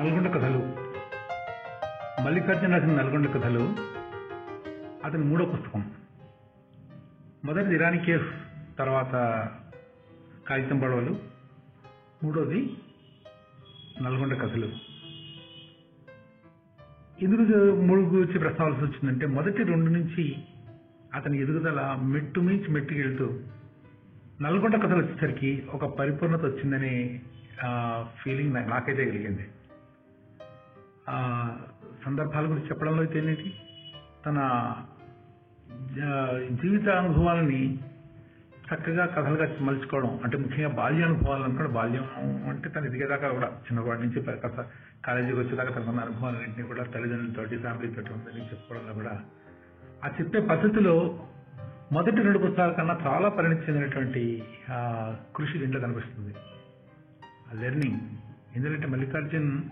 నల్గొండ కథలు. మల్లికార్జున రాసిన నల్గొండ కథలు అతని మూడో పుస్తకం. మొదటిది ఇరానీ కేఫ్ తర్వాత కాగితం పడవలు మూడోది నల్గొండ కథలు. ఎందుకు మూడు గురించి ప్రస్తావాల్సి వచ్చిందంటే మొదటి రెండు నుంచి అతని ఎదుగుదల మెట్టు మించి మెట్టుకెళ్తూ నల్గొండ కథలు వచ్చేసరికి ఒక పరిపూర్ణత వచ్చిందనే ఫీలింగ్ నాకైతే కలిగింది. సందర్భాల గురించి చెప్పడంలో అయితే ఏంటి? తన జ- జీవిత అనుభవాలని చక్కగా కథలుగా మలుచుకోవడం అంటే ముఖ్యంగా బాల్య అనుభవాలు అనుకోండి బాల్యం అంటే తను ఎదిగేదాకా కూడా చిన్నవాడి నుంచి కథ కాలేజీకి వచ్చేదాకా తనకున్న అనుభవాలన్నింటినీ కూడా తల్లిదండ్రులతోటి ఫ్యామిలీతోటి ఉందని చెప్పుకోవడంలో కూడా ఆ చెప్పే పద్ధతిలో మొదటి రెండు పుస్తకాల కన్నా చాలా పరిణితి చెందినటువంటి కృషి దీంట్లో కనిపిస్తుంది. లెర్నింగ్. ఎందుకంటే మల్లికార్జున్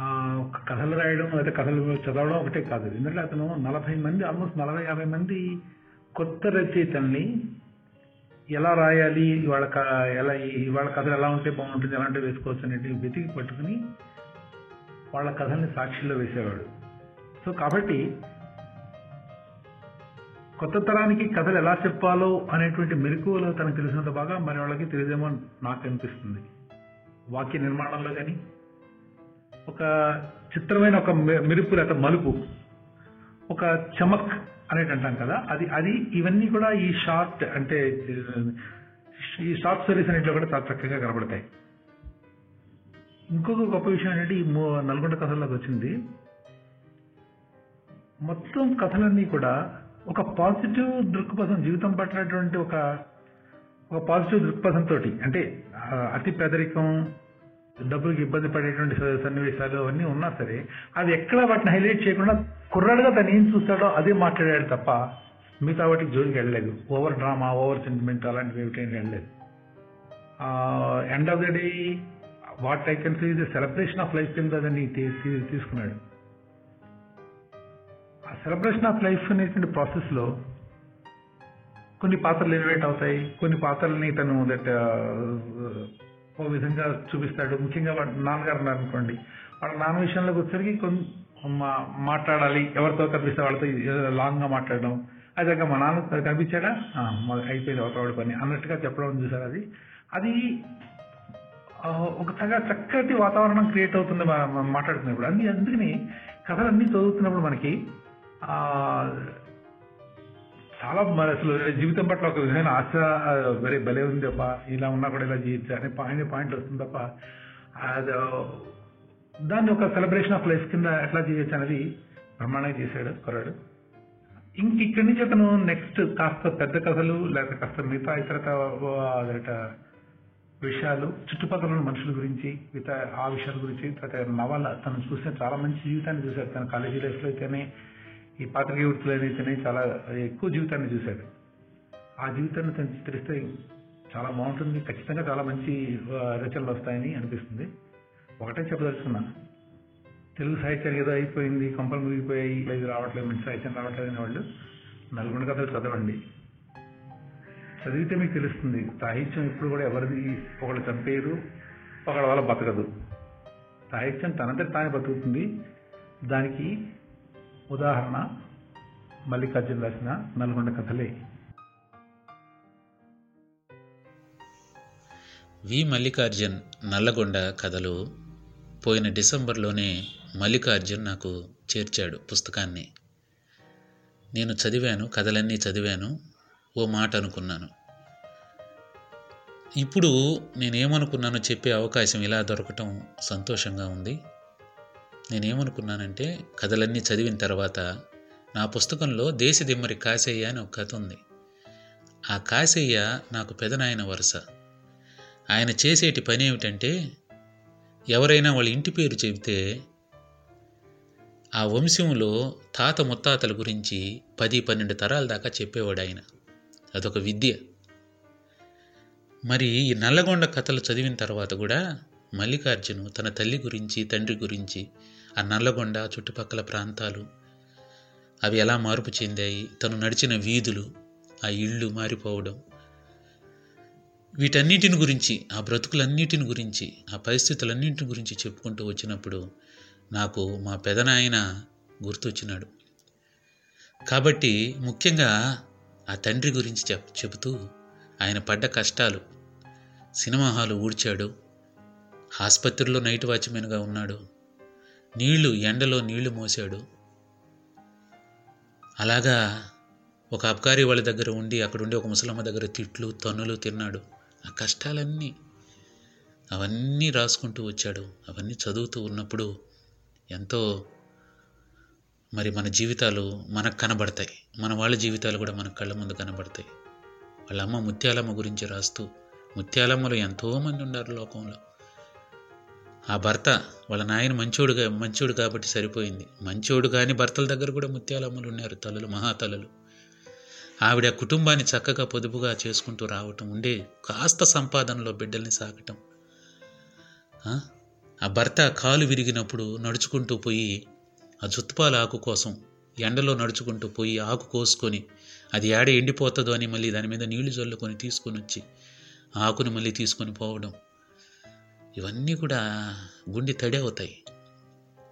కథలు రాయడం లేదా కథలు చదవడం ఒకటే కాదు. ఎందుకంటే అతను నలభై మంది ఆల్మోస్ట్ నలభై యాభై మంది కొత్త రచయితల్ని ఎలా రాయాలి ఇవాళ క- ఎలా ఇవాళ కథలు ఎలా ఉంటే బాగుంటుంది ఎలాంటి వేసుకోవచ్చు అనేది వెతికి పట్టుకుని వాళ్ళ కథల్ని సాక్షిలో వేసేవాడు. సో కాబట్టి కొత్త తరానికి కథలు ఎలా చెప్పాలో అనేటువంటి మెలకువలు తనకు తెలిసినంత బాగా మరి వాళ్ళకి తెలియదేమో నాకు అనిపిస్తుంది. వాక్య నిర్మాణంలో కానీ ఒక చిత్రమైన ఒక మె- మెరుపు లేదా మలుపు ఒక చమక్ అనేది అంటాం కదా అది అది ఇవన్నీ కూడా ఈ షార్ట్ అంటే ఈ షార్ట్ స్టోరీస్ అనేట్లో కూడా చాలా చక్కగా కనబడతాయి. ఇంకొక గొప్ప విషయం ఏంటంటే ఈ నల్గొండ కథల్లోకి వచ్చింది. మొత్తం కథలన్నీ కూడా ఒక పాజిటివ్ దృక్పథం జీవితం పట్టినటువంటి ఒక ఒక పాజిటివ్ దృక్పథంతో అంటే అతి పేదరికం డబ్బులకి ఇబ్బంది పడేటువంటి సన్నివేశాలు అవన్నీ ఉన్నా సరే అది ఎక్కడ వాటిని హైలైట్ చేయకుండా కుర్రాడుగా తను ఏం చూస్తాడో అదే మాట్లాడాడు తప్ప మిగతా వాటికి జోలికి వెళ్ళలేదు. ఓవర్ డ్రామా ఓవర్ సెంటిమెంట్ అలాంటివి ఏమిటైనా వెళ్ళలేదు. End of the day what I can see the celebration of life కింద దాన్ని తీసుకున్నాడు. ఆ సెలబ్రేషన్ ఆఫ్ లైఫ్ అనేటువంటి ప్రాసెస్లో కొన్ని పాత్రలు ఎలివేట్ అవుతాయి. కొన్ని పాత్రలని తను దట్ ఓ విధంగా చూపిస్తాడు. ముఖ్యంగా వాడు నాన్నగారు అనుకోండి వాళ్ళ నాన్న విషయంలోకి వచ్చేసరికి కొన్ని మాట్లాడాలి. ఎవరితో కనిపిస్తే వాళ్ళతో లాంగ్గా మాట్లాడడం. అదే మా నాన్న కనిపించాడా? ఆ, అయిపోయింది అవతల పని. అన్నట్టుగా చెప్పడం చూసారు అది? అది ఒక చక్కగా చక్కటి వాతావరణం క్రియేట్ అవుతుంది మాట్లాడుతున్నప్పుడు. అన్ని అందుకని కథలన్నీ చదువుతున్నప్పుడు మనకి చాలా మరి అసలు జీవితం పట్ల ఒక విధమైన ఆశ వెరీ భలే ఉంది తప్ప ఇలా ఉన్నా కూడా ఇలా జీవించా అనే పాయింట్ పాయింట్ వస్తుంది తప్ప అది దాన్ని ఒక సెలబ్రేషన్ ఆఫ్ లైఫ్ కింద ఎట్లా చేయొచ్చు అనేది బ్రహ్మాండంగా చేశాడు కుర్రాడు. ఇంక ఇక్కడి నుంచి అతను నెక్స్ట్ కాస్త పెద్ద కథలు లేకపోతే కాస్త మిగతా ఇతరత విషయాలు చుట్టుపక్కల ఉన్న మనుషుల గురించి మిగతా ఆ విషయాల గురించి తర్వాత నవల తను చూసిన చాలా మంచి జీవితాన్ని చూశాడు. తన కాలేజీ లైఫ్లో అయితేనే ఈ పాత్రికేయ వృత్తిలో చాలా ఎక్కువ జీవితాన్ని చూశాడు ఆ జీవితాన్ని తను చిత్రిస్తే చాలా బాగుంటుంది. ఖచ్చితంగా చాలా మంచి రచనలు వస్తాయని అనిపిస్తుంది. ఒకటే చెప్పదలుచుకున్నా. తెలుగు సాహిత్యం ఏదో అయిపోయింది కంపలు ముగిపోయాయి లేదు రావట్లేదు మంచి సాహిత్యం రావట్లేదు అనే వాళ్ళు నల్గొండ కథలు చదవండి. చదివితే మీకు తెలుస్తుంది సాహిత్యం ఇప్పుడు కూడా ఎవరిది ఒకళ్ళు చంపేరు ఒకళ్ళ వల్ల బతకదు. సాహిత్యం తనంతటి తానే బతుకుతుంది. దానికి ఉదాహరణ మల్లికార్జున రాసిన నల్గొండ కథలే. వి మల్లికార్జున్ నల్లగొండ కథలు పోయిన డిసెంబర్లోనే మల్లికార్జున్ నాకు చేర్చాడు పుస్తకాన్ని. నేను చదివాను కథలన్నీ చదివాను ఓ మాట అనుకున్నాను. ఇప్పుడు నేనేమనుకున్నానో చెప్పే అవకాశం ఇలా దొరకటం సంతోషంగా ఉంది. నేనేమనుకున్నానంటే కథలన్నీ చదివిన తర్వాత నా పుస్తకంలో దేశదిమ్మరి కాశయ్య అని ఒక కథ ఉంది. ఆ కాశయ్య నాకు పెదనాయన వరుస. ఆయన చేసేటి పని ఏమిటంటే ఎవరైనా వాళ్ళ ఇంటి పేరు చెబితే ఆ వంశంలో తాత ముత్తాతల గురించి పది పన్నెండు తరాల దాకా చెప్పేవాడు ఆయన. అదొక విద్య. మరి ఈ నల్లగొండ కథలు చదివిన తర్వాత కూడా మల్లికార్జును తన తల్లి గురించి తండ్రి గురించి ఆ నల్లగొండ చుట్టుపక్కల ప్రాంతాలు అవి ఎలా మార్పు చెందాయి? తను నడిచిన వీధులు ఆ ఇళ్ళు మారిపోవడం వీటన్నిటిని గురించి ఆ బ్రతుకులన్నిటిని గురించి ఆ పరిస్థితులన్నింటి గురించి చెప్పుకుంటూ వచ్చినప్పుడు నాకు మా పెదనాయన గుర్తొచ్చినాడు. కాబట్టి ముఖ్యంగా ఆ తండ్రి గురించి చెప్ చెబుతూ ఆయన పడ్డ కష్టాలు సినిమా హాలు ఊడ్చాడు ఆసుపత్రిలో నైట్ వాచ్మెన్గా ఉన్నాడు నీళ్ళు ఎండలో నీళ్ళు మోసాడు అలాగా ఒక అబ్కారి వాళ్ళ దగ్గర ఉండి అక్కడుండి ఒక ముసలమ్మ దగ్గర తిట్లు తన్నులు తిన్నాడు. ఆ కష్టాలన్నీ అవన్నీ రాసుకుంటూ వచ్చాడు. అవన్నీ చదువుతూ ఉన్నప్పుడు ఎంతో మరి మన జీవితాలు మనకు కనబడతాయి. మన వాళ్ళ జీవితాలు కూడా మన కళ్ళ ముందు కనబడతాయి. వాళ్ళ అమ్మ ముత్యాలమ్మ గురించి రాస్తూ ముత్యాలమ్మలు ఎంతోమంది ఉన్నారు లోకంలో. ఆ భర్త వాళ్ళ నాయన మంచోడుగా మంచోడు కాబట్టి సరిపోయింది. మంచోడు కానీ భర్తల దగ్గర కూడా ముత్యాలమ్మలు ఉన్నారు తల్లులు మహాతల్లులు ఆవిడ కుటుంబాన్ని చక్కగా పొదుపుగా చేసుకుంటూ రావటం ఉండే కాస్త సంపాదనలో బిడ్డల్ని సాగటం. ఆ? భర్త కాలు విరిగినప్పుడు నడుచుకుంటూ పోయి ఆ జుత్తుపాల ఆకు కోసం ఎండలో నడుచుకుంటూ పోయి ఆకు కోసుకొని అది ఏడ ఎండిపోతుందో అని మళ్ళీ దాని మీద నీళ్ళు చల్లుకొని తీసుకొని వచ్చి ఆకును ఆకుని మళ్ళీ తీసుకొని పోవడం. ఇవన్నీ కూడా గుండె తడి అవుతాయి.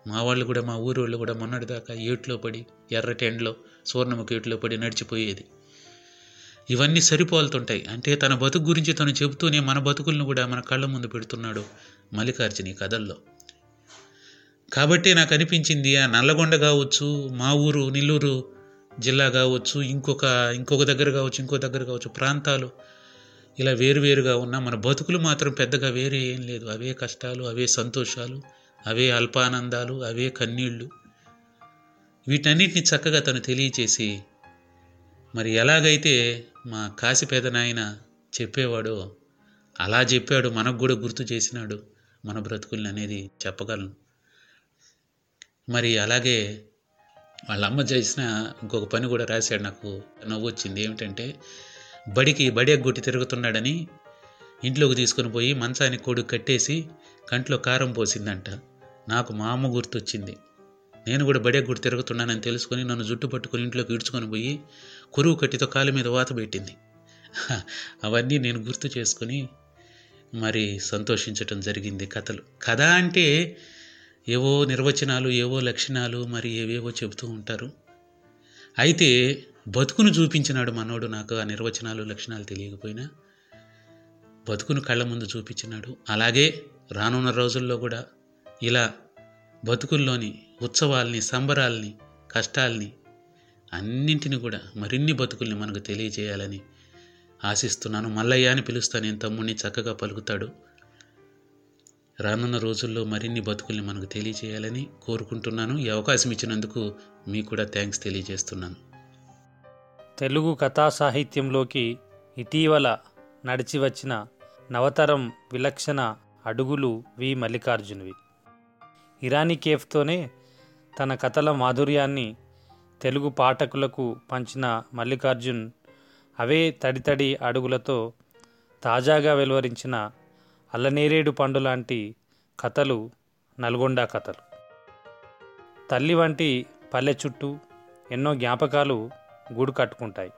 మా వాళ్ళు కూడా మా ఊరు వాళ్ళు కూడా మొన్నటిదాకా ఏట్లో పడి ఎర్రటి ఎండలో సువర్ణముఖి ఏట్లో పడి నడిచిపోయేది. ఇవన్నీ సరిపోలుతుంటాయి. అంటే తన బతుకు గురించి తను చెబుతూనే మన బతుకులను కూడా మన కళ్ళ ముందు పెడుతున్నాడు మల్లికార్జున ఈ కథల్లో. కాబట్టి నాకు అనిపించింది ఆ నల్లగొండ కావచ్చు మా ఊరు నెల్లూరు జిల్లా కావచ్చు ఇంకొక ఇంకొక దగ్గర కావచ్చు ఇంకో దగ్గర కావచ్చు ప్రాంతాలు ఇలా వేరువేరుగా ఉన్న మన బతుకులు మాత్రం పెద్దగా వేరే ఏం లేదు. అవే కష్టాలు అవే సంతోషాలు అవే అల్పానందాలు అవే కన్నీళ్ళు. వీటన్నిటిని చక్కగా తను తెలియచేసి మరి ఎలాగైతే మా కాశీ పెదనాయన చెప్పేవాడో అలా చెప్పాడు మనకు కూడా గుర్తు చేసినాడు మన బ్రతుకుల్ని అనేది చెప్పగలను. మరి అలాగే వాళ్ళ అమ్మ చేసిన ఇంకొక పని కూడా రాశాడు నాకు నవ్వు వచ్చింది ఏమిటంటే బడికి బడి ఎగ్గొట్టి తిరుగుతున్నాడని ఇంట్లోకి తీసుకొని పోయి మంచానికి కొడుకు కట్టేసి కంట్లో కారం పోసిందంట. నాకు మా అమ్మ గుర్తొచ్చింది. నేను కూడా బడి ఎగ్గొట్టి తిరుగుతున్నానని తెలుసుకొని నన్ను జుట్టు పట్టుకొని ఇంట్లోకి ఈడ్చుకొని పోయి కురువు కట్టితో కాలు మీద వాత పెట్టింది. అవన్నీ నేను గుర్తు చేసుకొని మరి సంతోషించటం జరిగింది కథలు. కథ అంటే ఏవో నిర్వచనాలు ఏవో లక్షణాలు మరి ఏవేవో చెబుతూ ఉంటారు. అయితే బతుకును చూపించినాడు మనోడు నాకు ఆ నిర్వచనాలు లక్షణాలు తెలియకపోయినా. బతుకును కళ్ళ ముందు చూపించినాడు. అలాగే రానున్న రోజుల్లో కూడా ఇలా బతుకుల్లోని ఉత్సవాల్ని సంబరాల్ని కష్టాల్ని అన్నింటిని కూడా మరిన్ని బతుకుల్ని మనకు తెలియజేయాలని ఆశిస్తున్నాను. మల్లయ్య అని పిలుస్తాను నేను తమ్ముడిని చక్కగా పలుకుతాడు. రానున్న రోజుల్లో మరిన్ని బతుకుల్ని మనకు తెలియజేయాలని కోరుకుంటున్నాను. ఈ అవకాశం ఇచ్చినందుకు మీకు కూడా థ్యాంక్స్ తెలియజేస్తున్నాను. తెలుగు కథా సాహిత్యంలోకి ఇటీవల నడిచి వచ్చిన నవతరం విలక్షణ అడుగులు వి. మల్లికార్జునవి. ఇరానీ కేఫ్తోనే తన కథల మాధుర్యాన్ని తెలుగు పాఠకులకు పంచిన మల్లికార్జున్ అవే తడితడి అడుగులతో తాజాగా వెలువరించిన అల్లనేరేడు పండు లాంటి కథలు నల్గొండ కథలు. తల్లి వంటి పల్లె చుట్టూ ఎన్నో జ్ఞాపకాలు గూడు కట్టుకుంటాయి.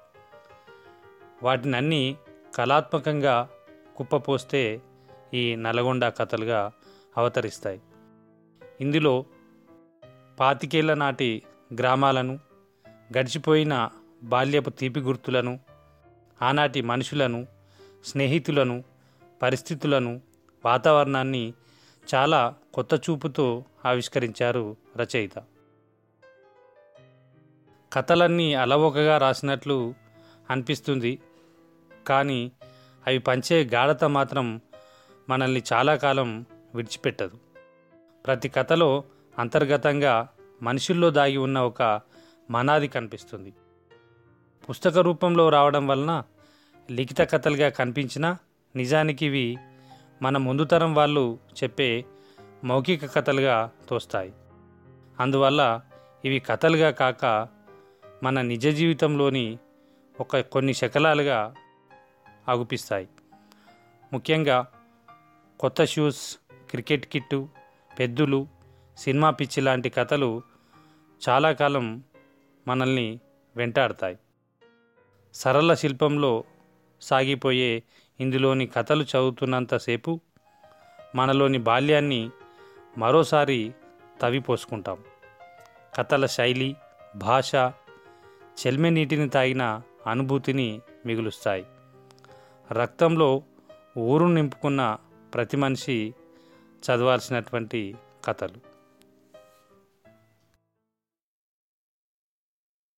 వాటినన్నీ కళాత్మకంగా కుప్పపోస్తే ఈ నల్గొండ కథలుగా అవతరిస్తాయి. ఇందులో పాతికేళ్ళ నాటి గ్రామాలను గడిచిపోయిన బాల్యపు తీపి గుర్తులను ఆనాటి మనుషులను స్నేహితులను పరిస్థితులను వాతావరణాన్ని చాలా కొత్త చూపుతో ఆవిష్కరించారు రచయిత. కథలన్నీ అలవోకగా రాసినట్లు అనిపిస్తుంది. కానీ అవి పంచే గాఢత మాత్రం మనల్ని చాలా కాలం విడిచిపెట్టదు. ప్రతి కథలో అంతర్గతంగా మనుషుల్లో దాగి ఉన్న ఒక మనాది కనిపిస్తుంది. పుస్తక రూపంలో రావడం వలన లిఖిత కథలుగా కనిపించినా నిజానికి ఇవి మన ముందు తరం వాళ్ళు చెప్పే మౌఖిక కథలుగా తోస్తాయి. అందువల్ల ఇవి కథలుగా కాక మన నిజ జీవితంలోని ఒక కొన్ని శకలాలుగా ఆగుపిస్తాయి. ముఖ్యంగా కొత్త షూస్ క్రికెట్ కిట్టు పెద్దులు సినిమా పిచ్చి లాంటి కథలు చాలా కాలం మనల్ని వెంటాడతాయి. సరళ శిల్పంలో సాగిపోయే ఇందులోని కథలు చదువుతున్నంతసేపు మనలోని బాల్యాన్ని మరోసారి తవిపోసుకుంటాం కథల శైలి భాష చెల్మె నీటిని తాగిన అనుభూతిని మిగులుస్తాయి. రక్తంలో ఊరు నింపుకున్న ప్రతి మనిషి చదవాల్సినటువంటి కథలు.